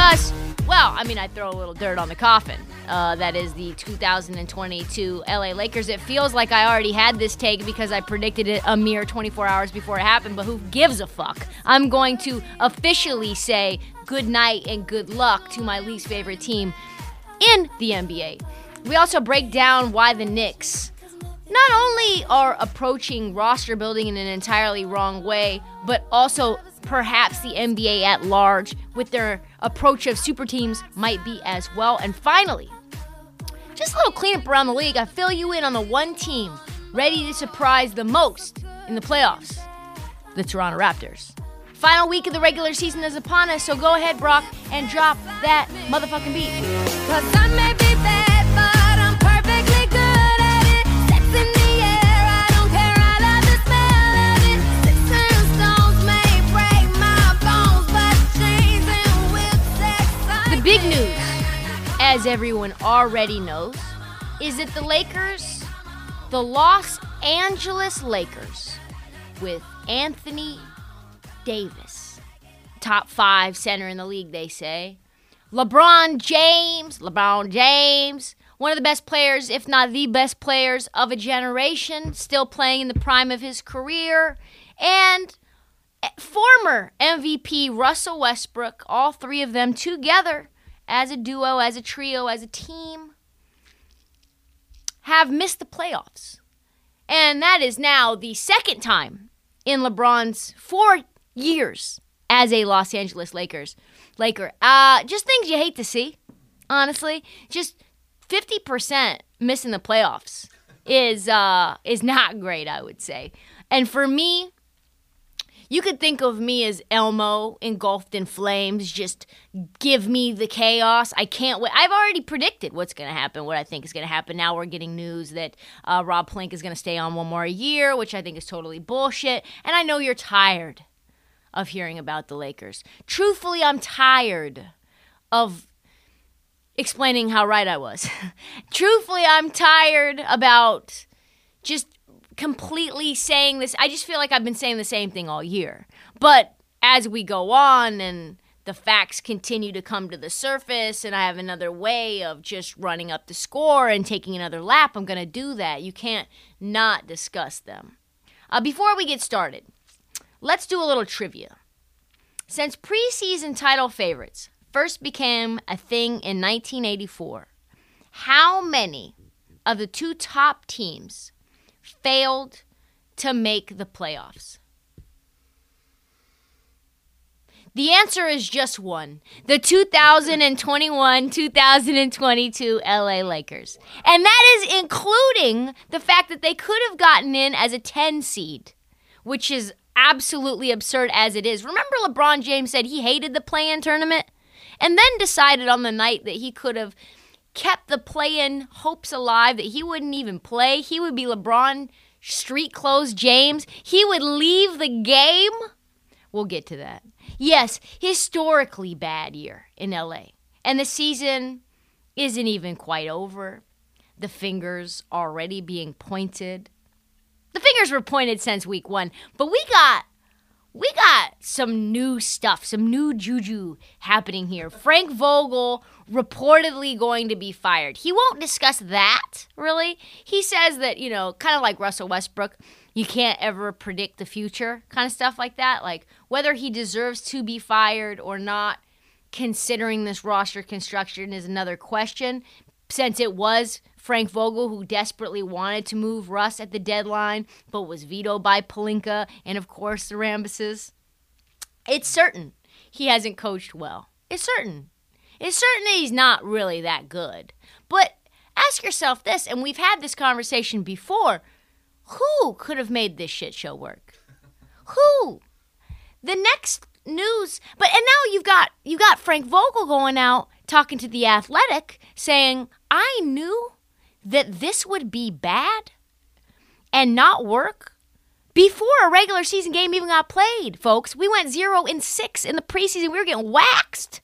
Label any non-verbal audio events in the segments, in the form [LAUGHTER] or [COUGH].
Discuss. Well, I mean, I throw a little dirt on the coffin. Uh, that is the 2022 LA Lakers. It feels like I already had this take because I predicted it a mere 24 hours before it happened, but who gives a fuck? I'm going to officially say good night and good luck to my least favorite team in the NBA. We also break down why the Knicks not only are approaching roster building in an entirely wrong way, but also perhaps the NBA at large with their approach of super teams might be as well. And finally, just a little cleanup around the league. I fill you in on the one team ready to surprise the most in the playoffs the Toronto Raptors. Final week of the regular season is upon us, so go ahead, Brock, and drop that motherfucking beat. Everyone already knows, is that the Lakers, the Los Angeles Lakers, with Anthony Davis, top five center in the league, they say. LeBron James, LeBron James, one of the best players, if not the best players of a generation, still playing in the prime of his career, and former MVP Russell Westbrook, all three of them together as a duo, as a trio, as a team, have missed the playoffs. And that is now the second time in LeBron's four years as a Los Angeles Lakers Laker. Uh, just things you hate to see, honestly. Just 50% missing the playoffs is uh, is not great, I would say. And for me, you could think of me as Elmo engulfed in flames. Just give me the chaos. I can't wait. I've already predicted what's going to happen, what I think is going to happen. Now we're getting news that uh, Rob Pelinka is going to stay on one more year, which I think is totally bullshit. And I know you're tired of hearing about the Lakers. Truthfully, I'm tired of explaining how right I was. [LAUGHS] Truthfully, I'm tired about just completely saying this. I just feel like I've been saying the same thing all year. But as we go on and the facts continue to come to the surface, and I have another way of just running up the score and taking another lap, I'm going to do that. You can't not discuss them. Uh, before we get started, let's do a little trivia. Since preseason title favorites first became a thing in 1984, how many of the two top teams failed to make the playoffs? The answer is just one the 2021 2022 LA Lakers. And that is including the fact that they could have gotten in as a 10 seed, which is absolutely absurd as it is. Remember, LeBron James said he hated the play in tournament and then decided on the night that he could have kept the play in hopes alive, that he wouldn't even play. He would be LeBron street clothes James. He would leave the game. We'll get to that. Yes, historically bad year in LA. And the season isn't even quite over. The fingers already being pointed. The fingers were pointed since week one, but we got we got some new stuff, some new juju happening here. Frank Vogel reportedly going to be fired. He won't discuss that, really. He says that, you know, kind of like Russell Westbrook, you can't ever predict the future, kind of stuff like that. Like whether he deserves to be fired or not, considering this roster construction is another question. Since it was Frank Vogel who desperately wanted to move Russ at the deadline, but was vetoed by Pelinka and, of course, the Rambises. It's certain he hasn't coached well. It's certain. It's certain that he's not really that good. But ask yourself this, and we've had this conversation before who could have made this shit show work? Who? The next news, but and now you've got you have got Frank Vogel going out talking to the Athletic saying, "I knew that this would be bad and not work before a regular season game even got played, folks. We went 0 in 6 in the preseason. We were getting waxed.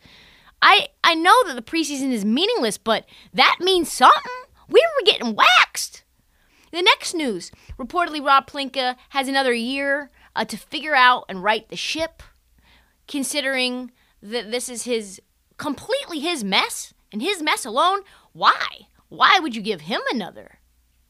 I I know that the preseason is meaningless, but that means something. We were getting waxed. The next news reportedly, Rob Pelinka has another year uh, to figure out and right the ship, considering that this is his completely his mess and his mess alone. Why? Why would you give him another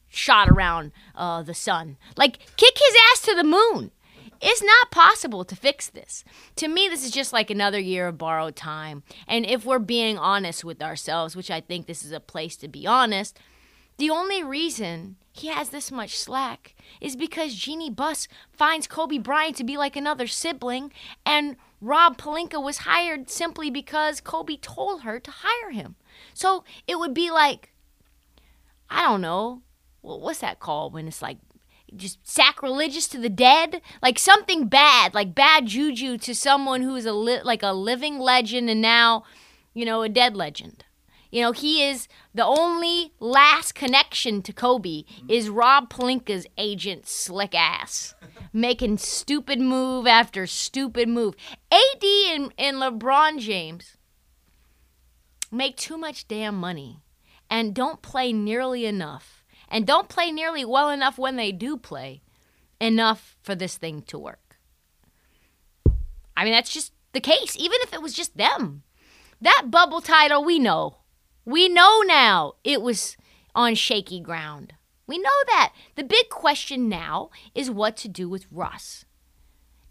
shot around uh, the sun? Like, kick his ass to the moon. It's not possible to fix this. To me, this is just like another year of borrowed time. And if we're being honest with ourselves, which I think this is a place to be honest, the only reason he has this much slack is because Jeannie Buss finds Kobe Bryant to be like another sibling, and Rob Pelinka was hired simply because Kobe told her to hire him. So it would be like, I don't know, what's that called when it's like just sacrilegious to the dead, like something bad, like bad juju to someone who is a li- like a living legend and now, you know, a dead legend. You know, he is the only last connection to Kobe mm-hmm. is Rob Pelinka's agent, slick ass, [LAUGHS] making stupid move after stupid move. AD and, and LeBron James make too much damn money and don't play nearly enough and don't play nearly well enough when they do play enough for this thing to work. I mean, that's just the case, even if it was just them. That bubble title, we know. We know now it was on shaky ground. We know that. The big question now is what to do with Russ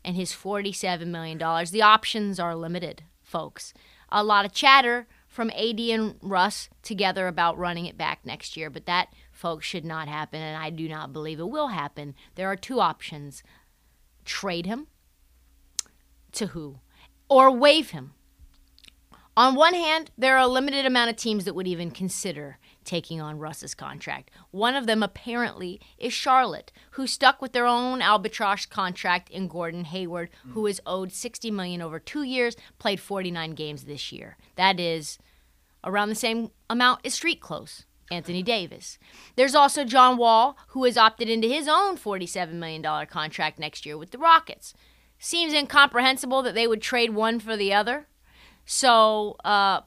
and his $47 million. The options are limited, folks. A lot of chatter from AD and Russ together about running it back next year, but that, folks, should not happen, and I do not believe it will happen. There are two options trade him to who, or waive him. On one hand, there are a limited amount of teams that would even consider taking on Russ's contract. One of them apparently is Charlotte, who stuck with their own albatross contract in Gordon Hayward, who is owed 60 million over 2 years, played 49 games this year. That is around the same amount as street close. Anthony Davis. There's also John Wall, who has opted into his own $47 million contract next year with the Rockets. Seems incomprehensible that they would trade one for the other. So uh,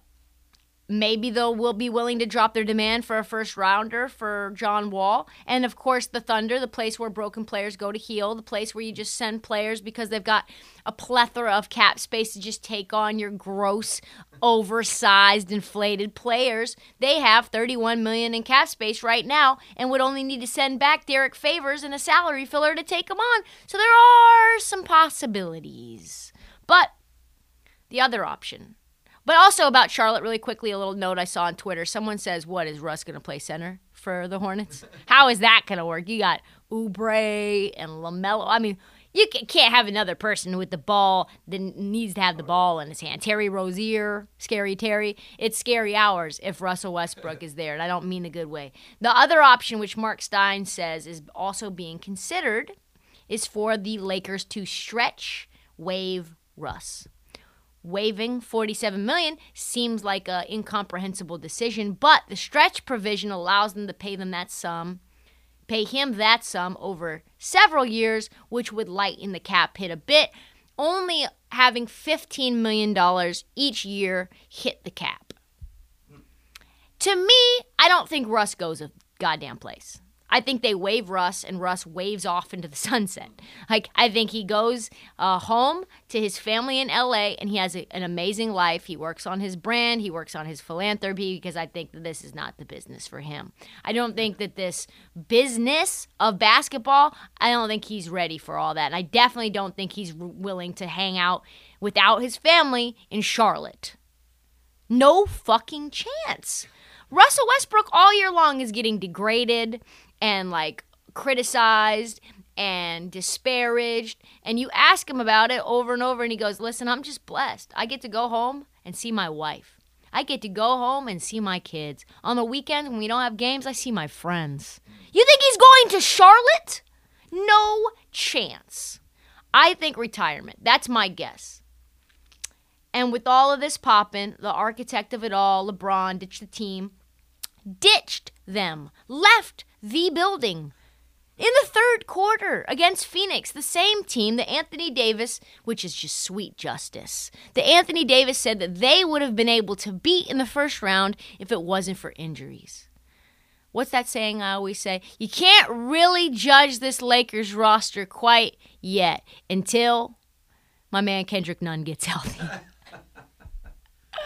maybe they'll will be willing to drop their demand for a first rounder for John Wall, and of course the Thunder, the place where broken players go to heal, the place where you just send players because they've got a plethora of cap space to just take on your gross, oversized, inflated players. They have 31 million in cap space right now, and would only need to send back Derrick Favors and a salary filler to take them on. So there are some possibilities, but the other option. But also about Charlotte, really quickly, a little note I saw on Twitter. Someone says, What, is Russ going to play center for the Hornets? [LAUGHS] How is that going to work? You got Oubre and LaMelo. I mean, you can't have another person with the ball that needs to have the ball in his hand. Terry Rozier, Scary Terry. It's scary hours if Russell Westbrook is there, and I don't mean a good way. The other option, which Marc Stein says is also being considered, is for the Lakers to stretch, waive Russ waiving 47 million seems like a incomprehensible decision but the stretch provision allows them to pay them that sum pay him that sum over several years which would lighten the cap hit a bit. Only having 15 million dollars each year hit the cap. To me i don't think russ goes a goddamn place I think they wave Russ, and Russ waves off into the [LAUGHS] sunset. Like I think he goes uh, home to his family in L.A. and he has a, an amazing life. He works on his brand, he works on his philanthropy because I think that this is not the business for him. I don't think that this business of basketball. I don't think he's ready for all that, and I definitely don't think he's willing to hang out without his family in Charlotte. No fucking chance. Russell Westbrook all year long is getting degraded and like criticized and disparaged. And you ask him about it over and over, and he goes, Listen, I'm just blessed. I get to go home and see my wife. I get to go home and see my kids. On the weekends when we don't have games, I see my friends. You think he's going to Charlotte? No chance. I think retirement. That's my guess. And with all of this popping, the architect of it all, LeBron, ditched the team, ditched them, left the building. In the third quarter against Phoenix, the same team that Anthony Davis, which is just sweet justice, that Anthony Davis said that they would have been able to beat in the first round if it wasn't for injuries. What's that saying I always say? You can't really judge this Lakers roster quite yet until my man Kendrick Nunn gets healthy.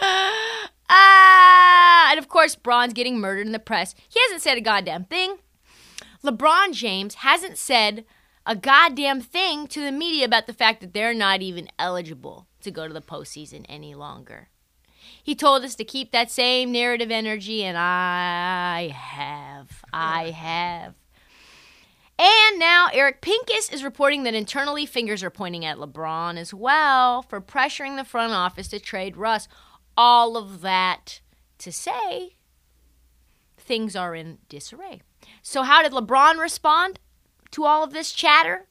[LAUGHS] ah, and of course, Bron's getting murdered in the press. He hasn't said a goddamn thing. LeBron James hasn't said a goddamn thing to the media about the fact that they're not even eligible to go to the postseason any longer. He told us to keep that same narrative energy, and I have. I have. And now Eric Pincus is reporting that internally fingers are pointing at LeBron as well for pressuring the front office to trade Russ. All of that to say things are in disarray. So, how did LeBron respond to all of this chatter?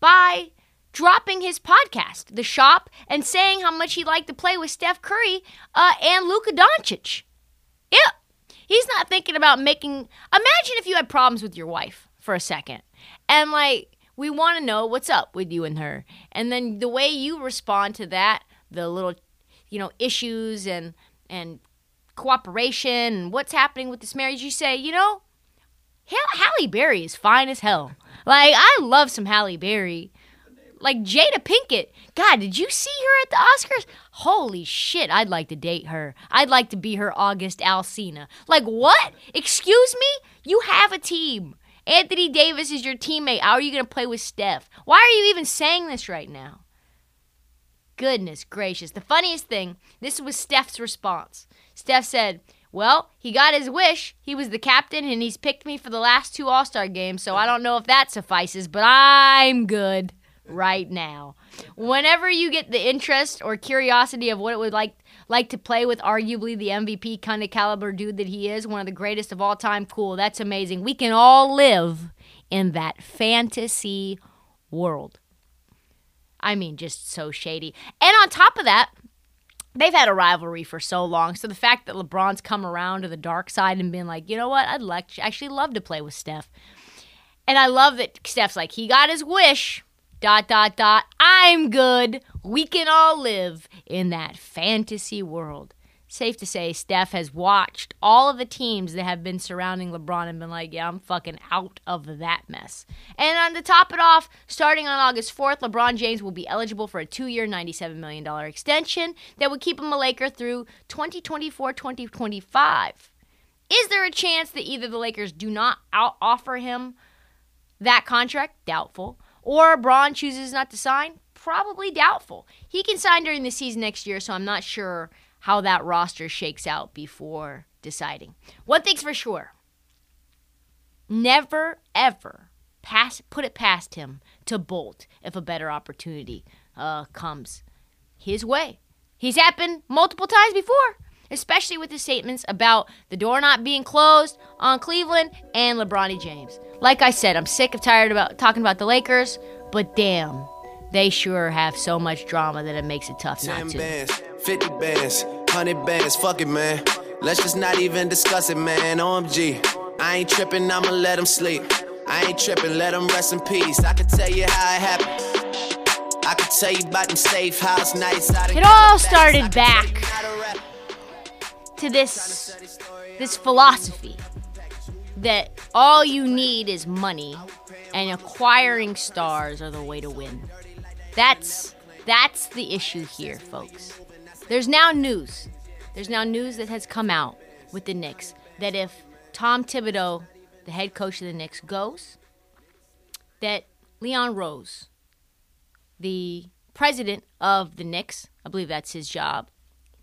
By dropping his podcast, The Shop, and saying how much he liked to play with Steph Curry uh, and Luka Doncic. Yep. He's not thinking about making. Imagine if you had problems with your wife for a second. And, like, we want to know what's up with you and her. And then the way you respond to that, the little, you know, issues and, and cooperation and what's happening with this marriage, you say, you know, Halle Berry is fine as hell. Like, I love some Halle Berry. Like, Jada Pinkett. God, did you see her at the Oscars? Holy shit, I'd like to date her. I'd like to be her August Alsina. Like, what? Excuse me? You have a team. Anthony Davis is your teammate. How are you going to play with Steph? Why are you even saying this right now? Goodness gracious. The funniest thing, this was Steph's response. Steph said, Well, he got his wish. He was the captain and he's picked me for the last two All Star games, so I don't know if that suffices, but I'm good right now. Whenever you get the interest or curiosity of what it would like like to play with arguably the MVP kind of caliber dude that he is, one of the greatest of all time, cool. That's amazing. We can all live in that fantasy world. I mean, just so shady. And on top of that, they've had a rivalry for so long. So the fact that LeBron's come around to the dark side and been like, you know what, I'd like actually love to play with Steph. And I love that Steph's like, he got his wish. Dot dot dot. I'm good. We can all live in that fantasy world. Safe to say, Steph has watched all of the teams that have been surrounding LeBron and been like, yeah, I'm fucking out of that mess. And on to top it off, starting on August 4th, LeBron James will be eligible for a two year, $97 million extension that would keep him a Laker through 2024 2025. Is there a chance that either the Lakers do not offer him that contract? Doubtful. Or Bron chooses not to sign? Probably doubtful. He can sign during the season next year, so I'm not sure how that roster shakes out before deciding. One thing's for sure never, ever pass, put it past him to bolt if a better opportunity uh, comes his way. He's happened multiple times before, especially with his statements about the door not being closed on Cleveland and LeBron James. Like I said, I'm sick of tired about talking about the Lakers, but damn, they sure have so much drama that it makes it tough not to. bands, 50 bands, 100 bands, fuck it, man. Let's just not even discuss it, man. OMG, I ain't tripping, I'ma let them sleep. I ain't tripping, let them rest in peace. I can tell you how it happened. I can tell you about them safe house nights. It all started back tell you how to to this this philosophy that all you need is money and acquiring stars are the way to win. That's that's the issue here, folks. There's now news. There's now news that has come out with the Knicks that if Tom Thibodeau, the head coach of the Knicks, goes, that Leon Rose, the president of the Knicks, I believe that's his job.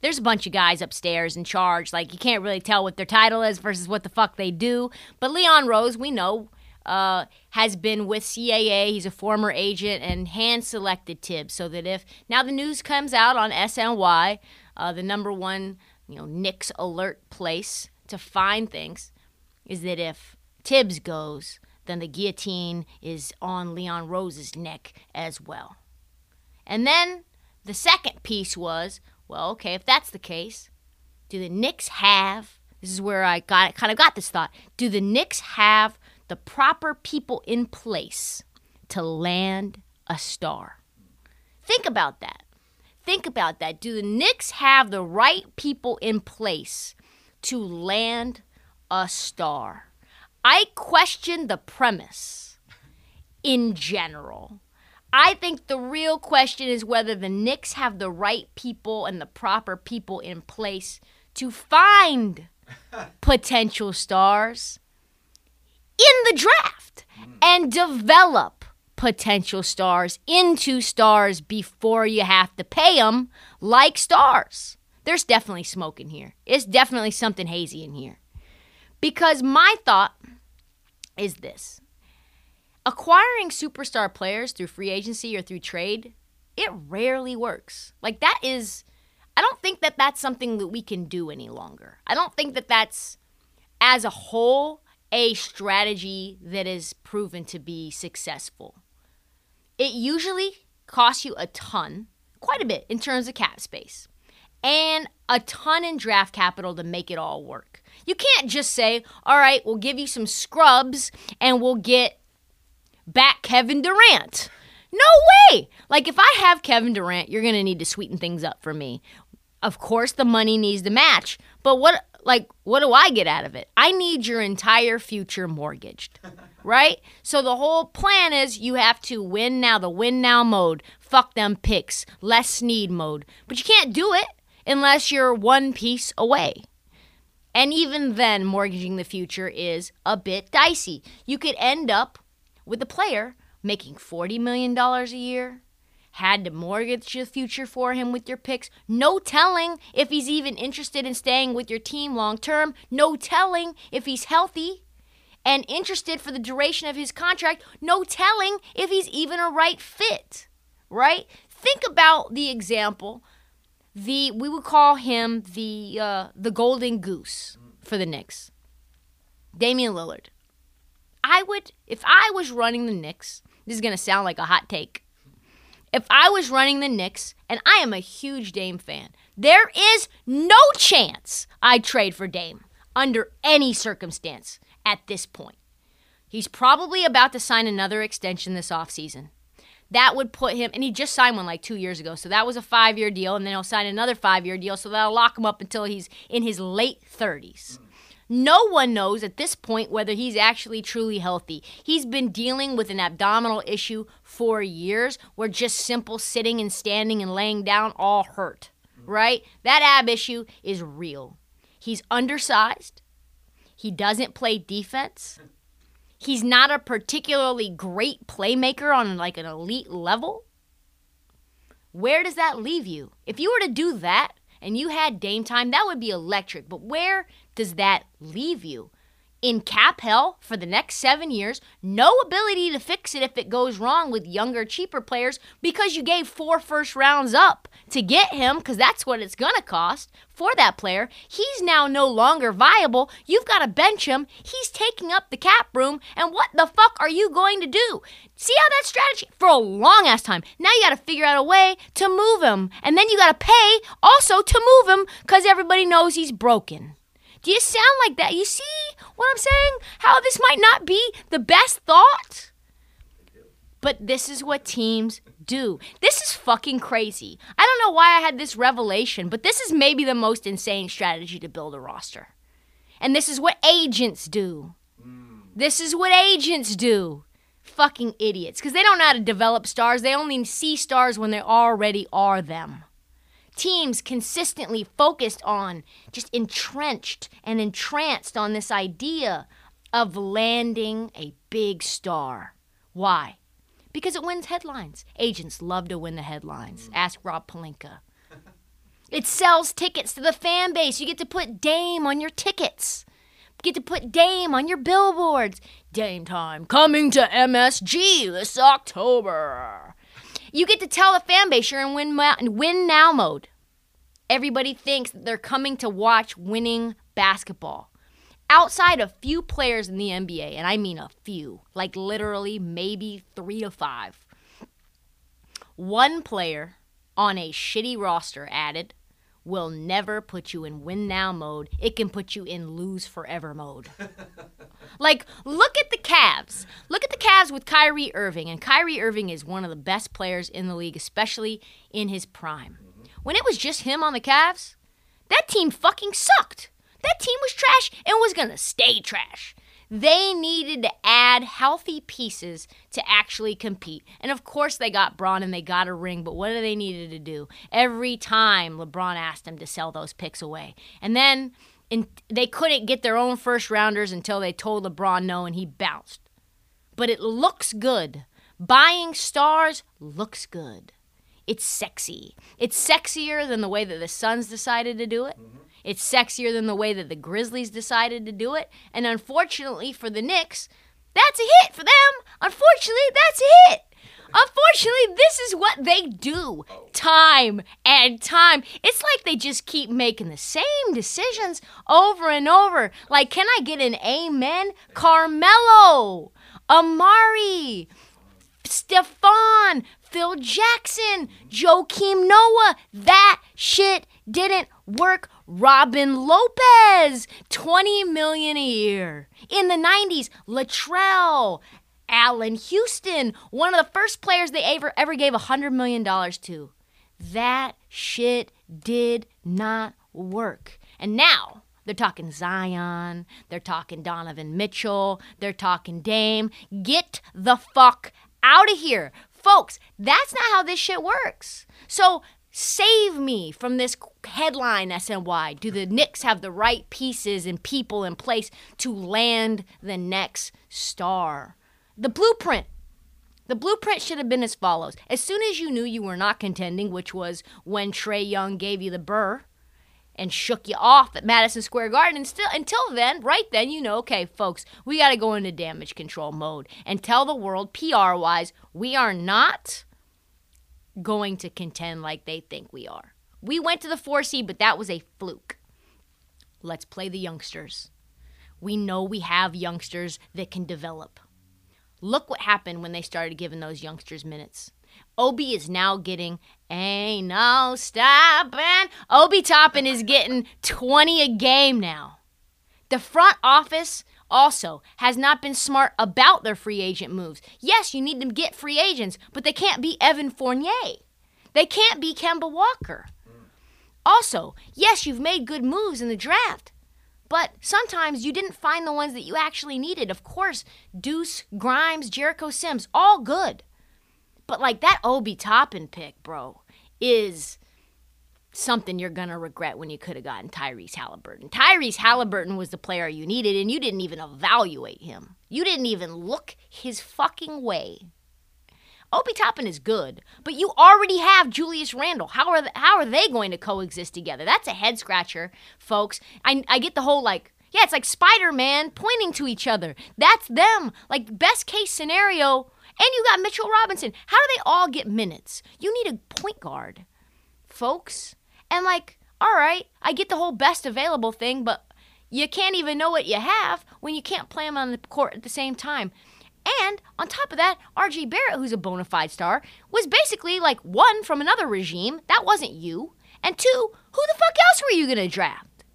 There's a bunch of guys upstairs in charge. Like you can't really tell what their title is versus what the fuck they do. But Leon Rose, we know, uh, has been with CAA. He's a former agent and hand selected Thibs so that if now the news comes out on SNY, uh, the number one you know Knicks alert place to find things, is that if Thibs goes, then the guillotine is on Leon Rose's neck as well. And then the second piece was, well, okay, if that's the case, do the Knicks have? This is where I got kind of got this thought. Do the Knicks have the proper people in place to land a star? Think about that. Think about that. Do the Knicks have the right people in place to land a star? I question the premise in general. I think the real question is whether the Knicks have the right people and the proper people in place to find [LAUGHS] potential stars in the draft and develop potential stars into stars before you have to pay them like stars. There's definitely smoke in here. It's definitely something hazy in here. Because my thought is this acquiring superstar players through free agency or through trade, it rarely works. Like that is I don't think that that's something that we can do any longer. I don't think that that's as a whole a strategy that is proven to be successful. It usually costs you a ton, quite a bit in terms of cap space, and a ton in draft capital to make it all work. You can't just say, all right, we'll give you some scrubs and we'll get back Kevin Durant. No way! Like, if I have Kevin Durant, you're going to need to sweeten things up for me. Of course, the money needs to match, but what, like, what do I get out of it? I need your entire future mortgaged, [LAUGHS] right? So the whole plan is you have to win now, the win now mode. Fuck them picks, less need mode. But you can't do it unless you're one piece away. And even then, mortgaging the future is a bit dicey. You could end up with a player making $40 million a year, had to mortgage the future for him with your picks, no telling if he's even interested in staying with your team long term, no telling if he's healthy and interested for the duration of his contract, no telling if he's even a right fit, right? Think about the example. The we would call him the uh, the golden goose for the Knicks. Damian Lillard. I would, if I was running the Knicks, this is to sound like a hot take. If I was running the Knicks, and I am a huge Dame fan, there is no chance I'd trade for Dame under any circumstance at this point. He's probably about to sign another extension this offseason. That would put him, and he just signed one like two years ago. So that was a five year deal, and then he'll sign another five year deal. So that'll lock him up until he's in his late 30s. No one knows at this point whether he's actually truly healthy. He's been dealing with an abdominal issue for years where just simple sitting and standing and laying down all hurt, right? That ab issue is real. He's undersized. He doesn't play defense. He's not a particularly great playmaker on like an elite level. Where does that leave you? If you were to do that and you had Dame time, that would be electric. But where does that leave you? In cap hell for the next seven years, no ability to fix it if it goes wrong with younger, cheaper players because you gave four first rounds up to get him because that's what it's going to cost for that player. He's now no longer viable. You've got to bench him. He's taking up the cap room. And what the fuck are you going to do? See how that strategy for a long ass time. Now you got to figure out a way to move him. And then you got to pay also to move him because everybody knows he's broken. Do you sound like that? You see what I'm saying? How this might not be the best thought? But this is what teams do. This is fucking crazy. I don't know why I had this revelation, but this is maybe the most insane strategy to build a roster. And this is what agents do. Hmm. This is what agents do. Fucking idiots. Because they don't know how to develop stars. They only see stars when they already are them. Teams consistently focused on, just entrenched and entranced on this idea of landing a big star. Why? Because it wins headlines. Agents love to win the headlines. Mm. Ask Rob Pelinka. [LAUGHS] It sells tickets to the fan base. You get to put Dame on your tickets. You get to put Dame on your billboards. Dame time coming to MSG this October. You get to tell the fan base you're in win, win now mode. Everybody thinks they're coming to watch winning basketball. Outside of few players in the NBA, and I mean a few, like literally maybe three to five, one player on a shitty roster added will never put you in win now mode. It can put you in lose forever mode. [LAUGHS] like, look at the Cavs. Look at the Cavs with Kyrie Irving. And Kyrie Irving is one of the best players in the league, especially in his prime. Mm-hmm. When it was just him on the Cavs, that team fucking sucked. That team was trash and was going to stay trash. They needed to add healthy pieces to actually compete. And of course, they got Bron and they got a ring, but what do they needed to do? Every time LeBron asked them to sell those picks away. And then in, they couldn't get their own first rounders until they told LeBron no and he bounced. But it looks good. Buying stars looks good. It's sexy. It's sexier than the way that the Suns decided to do it. Mm-hmm. It's sexier than the way that the Grizzlies decided to do it. And unfortunately for the Knicks, that's a hit for them. Unfortunately, that's a hit. Unfortunately, this is what they do time and time. It's like they just keep making the same decisions over and over. Like, can I get an amen? Carmelo, Amar'e, Stephon, Phil Jackson, Joakim Noah. That shit didn't work. Robin Lopez, 20 million a year. In the 90s, Latrell, Allan Houston, one of the first players they ever ever gave $100 million to. That shit did not work. And now they're talking Zion, they're talking Donovan Mitchell, they're talking Dame. Get the fuck out of here. Folks, that's not how this shit works. So save me from this headline SNY. Do the Knicks have the right pieces and people in place to land the next star? The blueprint. The blueprint should have been as follows. As soon as you knew you were not contending, which was when Trae Young gave you the burr and shook you off at Madison Square Garden, and still until then, right then, you know, okay, folks, we got to go into damage control mode and tell the world, PR wise, we are not going to contend like they think we are. We went to the four seed, but that was a fluke. Let's play the youngsters. We know we have youngsters that can develop. Look what happened when they started giving those youngsters minutes. Obi is now getting ain't no stopping. Obi Toppin is getting 20 a game now. The front office also has not been smart about their free agent moves. Yes, you need to get free agents, but they can't be Evan Fournier. They can't be Kemba Walker. Also, yes, you've made good moves in the draft, but sometimes you didn't find the ones that you actually needed. Of course, Deuce, Grimes, Jericho Sims, all good. But like that Obi Toppin pick, bro, is something you're gonna regret when you could have gotten Tyrese Halliburton. Tyrese Halliburton was the player you needed, and you didn't even evaluate him. You didn't even look his fucking way. Obi Toppin is good, but you already have Julius Randle. How are th- how are they going to coexist together? That's a head scratcher, folks. I I get the whole like yeah, it's like Spider Man pointing to each other. That's them. Like best case scenario. And you got Mitchell Robinson. How do they all get minutes? You need a point guard, folks. And like, all right, I get the whole best available thing, but you can't even know what you have when you can't play them on the court at the same time. And on top of that, RJ Barrett, who's a bona fide star, was basically like one from another regime. That wasn't you. And two, who the fuck else were you gonna draft?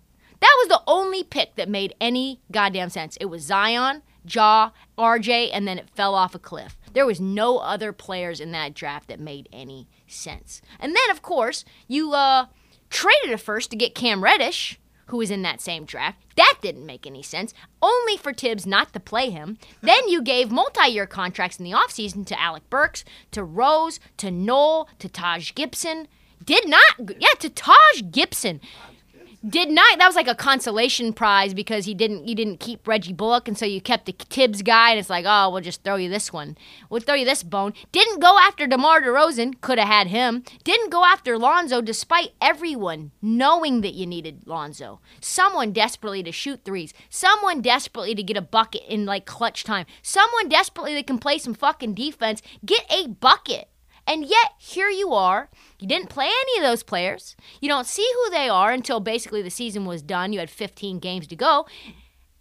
That was the only pick that made any goddamn sense. It was Zion, Ja, RJ, and then it fell off a cliff. There was no other players in that draft that made any sense. And then, of course, you uh, traded a first to get Cam Reddish, who was in that same draft. That didn't make any sense. Only for Thibs not to play him. [LAUGHS] Then you gave multi year contracts in the offseason to Alec Burks, to Rose, to Noel, to Taj Gibson. Did not, yeah, to Taj Gibson did not that was like a consolation prize because he didn't you didn't keep Reggie Bullock and so you kept the Thibs guy and it's like oh we'll just throw you this one. We'll throw you this bone. Didn't go after DeMar DeRozan could have had him. Didn't go after Lonzo despite everyone knowing that you needed Lonzo. Someone desperately to shoot threes. Someone desperately to get a bucket in like clutch time. Someone desperately that can play some fucking defense. Get a bucket and yet, here you are. You didn't play any of those players. You don't see who they are until basically the season was done. You had 15 games to go.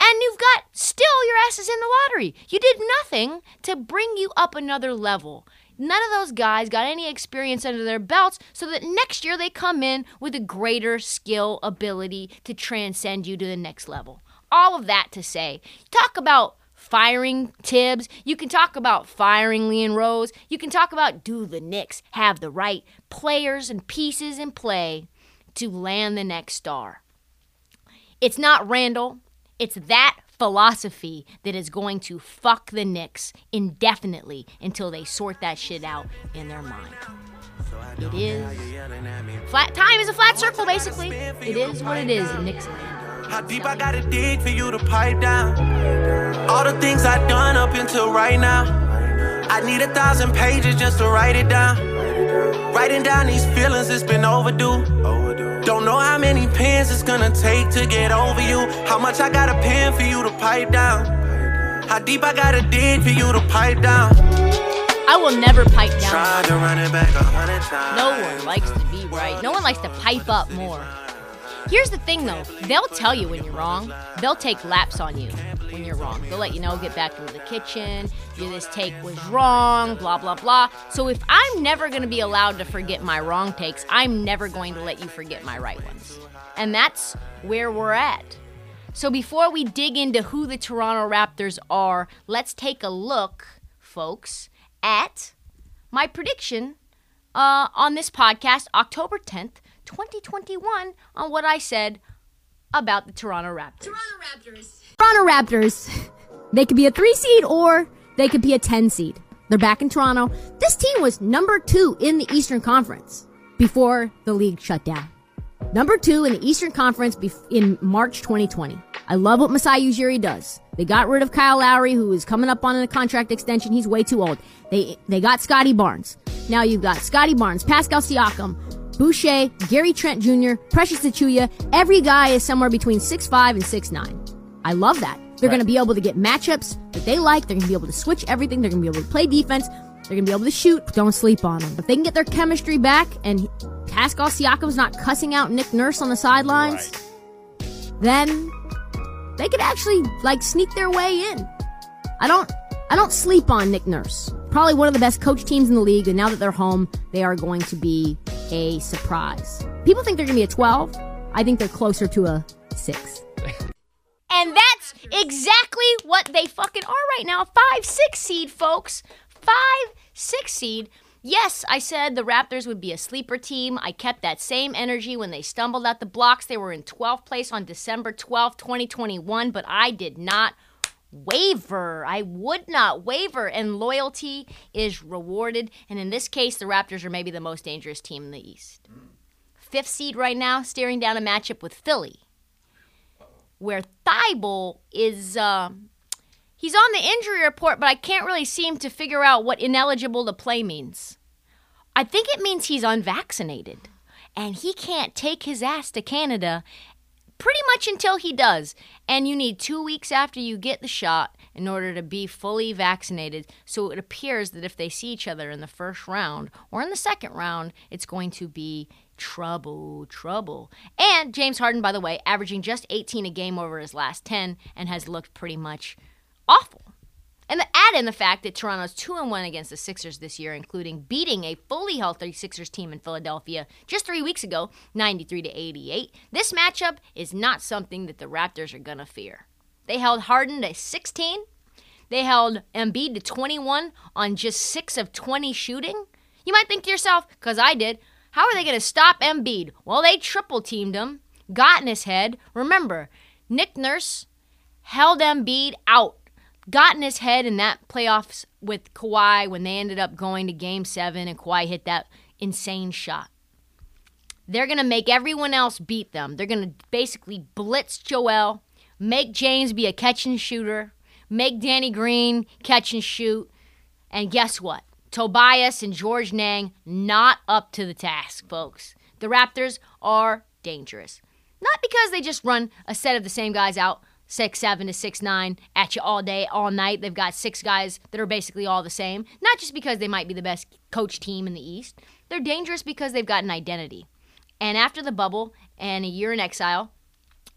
And you've got still your asses in the lottery. You did nothing to bring you up another level. None of those guys got any experience under their belts so that next year they come in with a greater skill ability to transcend you to the next level. All of that to say, talk about firing Thibs. You can talk about firing Leon Rose. You can talk about do the Knicks have the right players and pieces in play to land the next star. It's not Randle. It's that philosophy that is going to fuck the Knicks indefinitely until they sort that shit out in their mind. It is flat time is a flat circle basically. It is what it is in Knicks land. How deep I gotta dig for you to pipe down? All the things I've done up until right now. I need a thousand pages just to write it down. Writing down these feelings, it's been overdue. Don't know how many pens it's gonna take to get over you. How much I gotta pen for you to pipe down. How deep I gotta dig for you to pipe down. I will never pipe down. Tried to run it back a hundred times. No one likes to be right. No one likes to pipe up more. Here's the thing though, they'll tell you when you're wrong. They'll take laps on you when you're wrong. They'll let you know, get back into the kitchen, this take was wrong, blah, blah, blah. So if I'm never gonna be allowed to forget my wrong takes, I'm never going to let you forget my right ones. And that's where we're at. So before we dig into who the Toronto Raptors are, let's take a look, folks, at my prediction uh, on this podcast, October 10th, 2021, on what I said about the Toronto Raptors. Toronto Raptors. They could be a three seed or they could be a 10 seed. They're back in Toronto. This team was number two in the Eastern Conference before the league shut down. Number two in the Eastern Conference in March 2020. I love what Masai Ujiri does. They got rid of Kyle Lowry, who is coming up on a contract extension. He's way too old. They they got Scottie Barnes. Now you've got Scottie Barnes, Pascal Siakam, Boucher, Gary Trent Jr., Precious Achiuwa. Every guy is somewhere between 6'5 and 6'9. I love that. They're going to be able to get matchups that they like. They're going to be able to switch everything. They're going to be able to play defense. They're going to be able to shoot. Don't sleep on them. If they can get their chemistry back and Pascal Siakam's not cussing out Nick Nurse on the sidelines, then they could actually like sneak their way in. I don't I don't sleep on Nick Nurse. Probably one of the best coach teams in the league, and now that they're home, they are going to be a surprise. People think they're going to be a 12. I think they're closer to a 6. [LAUGHS] And that's exactly what they fucking are right now. Five, six seed, folks. Five, six seed. Yes, I said the Raptors would be a sleeper team. I kept that same energy when they stumbled at the blocks. They were in 12th place on December 12th, 2021, but I did not waver. I would not waver, and loyalty is rewarded. And in this case, the Raptors are maybe the most dangerous team in the East. Fifth seed right now, staring down a matchup with Philly, where Thybulle is. Uh, he's on the injury report, but I can't really seem to figure out what ineligible to play means. I think it means he's unvaccinated, and he can't take his ass to Canada pretty much until he does. And you need two weeks after you get the shot in order to be fully vaccinated. So it appears that if they see each other in the first round or in the second round, it's going to be trouble, trouble. And James Harden, by the way, averaging just 18 a game over his last 10 and has looked pretty much awful. And the, add in the fact that Toronto's 2 and 1 against the Sixers this year, including beating a fully healthy Sixers team in Philadelphia just three weeks ago, 93 to 88. This matchup is not something that the Raptors are going to fear. They held Harden to 16. They held Embiid to 21 on just 6 of 20 shooting. You might think to yourself, because I did, how are they going to stop Embiid? Well, they triple teamed him. got in his head. Remember, Nick Nurse held Embiid out, got in his head in that playoffs with Kawhi when they ended up going to game seven and Kawhi hit that insane shot. They're going to make everyone else beat them. They're going to basically blitz Joel, make James be a catch and shooter, make Danny Green catch and shoot. And guess what? Tobias and Georges Niang not up to the task, folks. The Raptors are dangerous. Not because they just run a set of the same guys out, six seven to six nine, at you all day, all night. They've got six guys that are basically all the same. Not just because they might be the best coach team in the East. They're dangerous because they've got an identity. And after the bubble and a year in exile,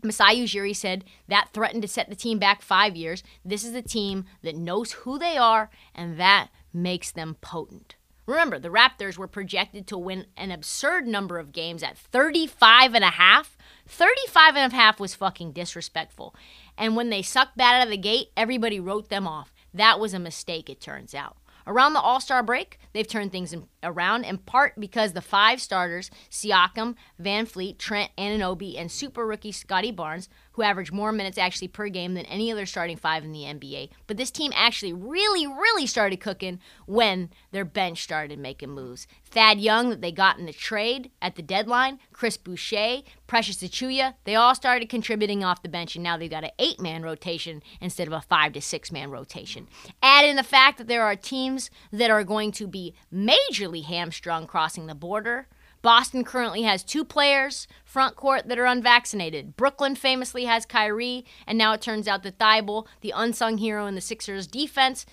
Masai Ujiri said that threatened to set the team back five years. This is a team that knows who they are, and that makes them potent. Remember, the Raptors were projected to win an absurd number of games at 35 and a half. 35 and a half was fucking disrespectful. And when they sucked bad out of the gate, everybody wrote them off. That was a mistake, it turns out. Around the All Star break, they've turned things in, around in part because the five starters, Siakam, VanVleet, Trent, Anunoby, and super rookie Scottie Barnes, who average more minutes actually per game than any other starting five in the NBA. But this team actually really, really started cooking when their bench started making moves. Thad Young, that they got in the trade at the deadline, Chris Boucher, Precious Achiuwa, they all started contributing off the bench, and now they've got an eight man rotation instead of a five to six man rotation. Add in the fact that there are teams that are going to be majorly hamstrung crossing the border. Boston currently has two players front court that are unvaccinated. Brooklyn famously has Kyrie, and now it turns out that Thybulle, the unsung hero in the Sixers defense,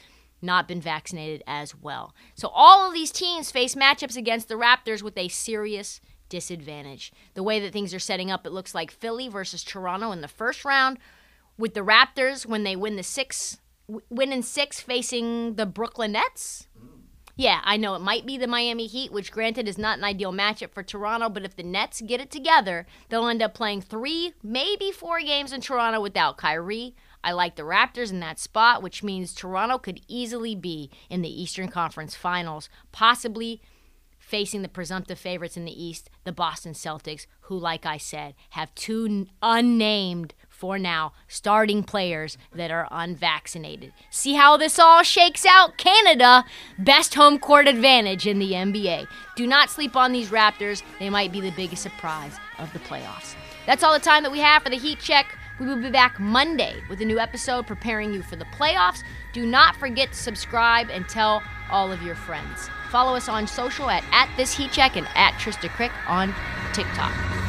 not been vaccinated as well. So all of these teams face matchups against the Raptors with a serious disadvantage. The way that things are setting up, it looks like Philly versus Toronto in the first round, with the Raptors when they win the six, win in six facing the Brooklyn Nets. Yeah, I know it might be the Miami Heat, which granted is not an ideal matchup for Toronto, but if the Nets get it together, they'll end up playing three, maybe four games in Toronto without Kyrie. I like the Raptors in that spot, which means Toronto could easily be in the Eastern Conference Finals, possibly facing the presumptive favorites in the East, the Boston Celtics, who, like I said, have two unnamed, for now, starting players that are unvaccinated. See how this all shakes out? Canada, best home court advantage in the NBA. Do not sleep on these Raptors, they might be the biggest surprise of the playoffs. That's all the time that we have for the Heat Check. We will be back Monday with a new episode preparing you for the playoffs. Do not forget to subscribe and tell all of your friends. Follow us on social at, at this heat check and at Trista Crick on TikTok.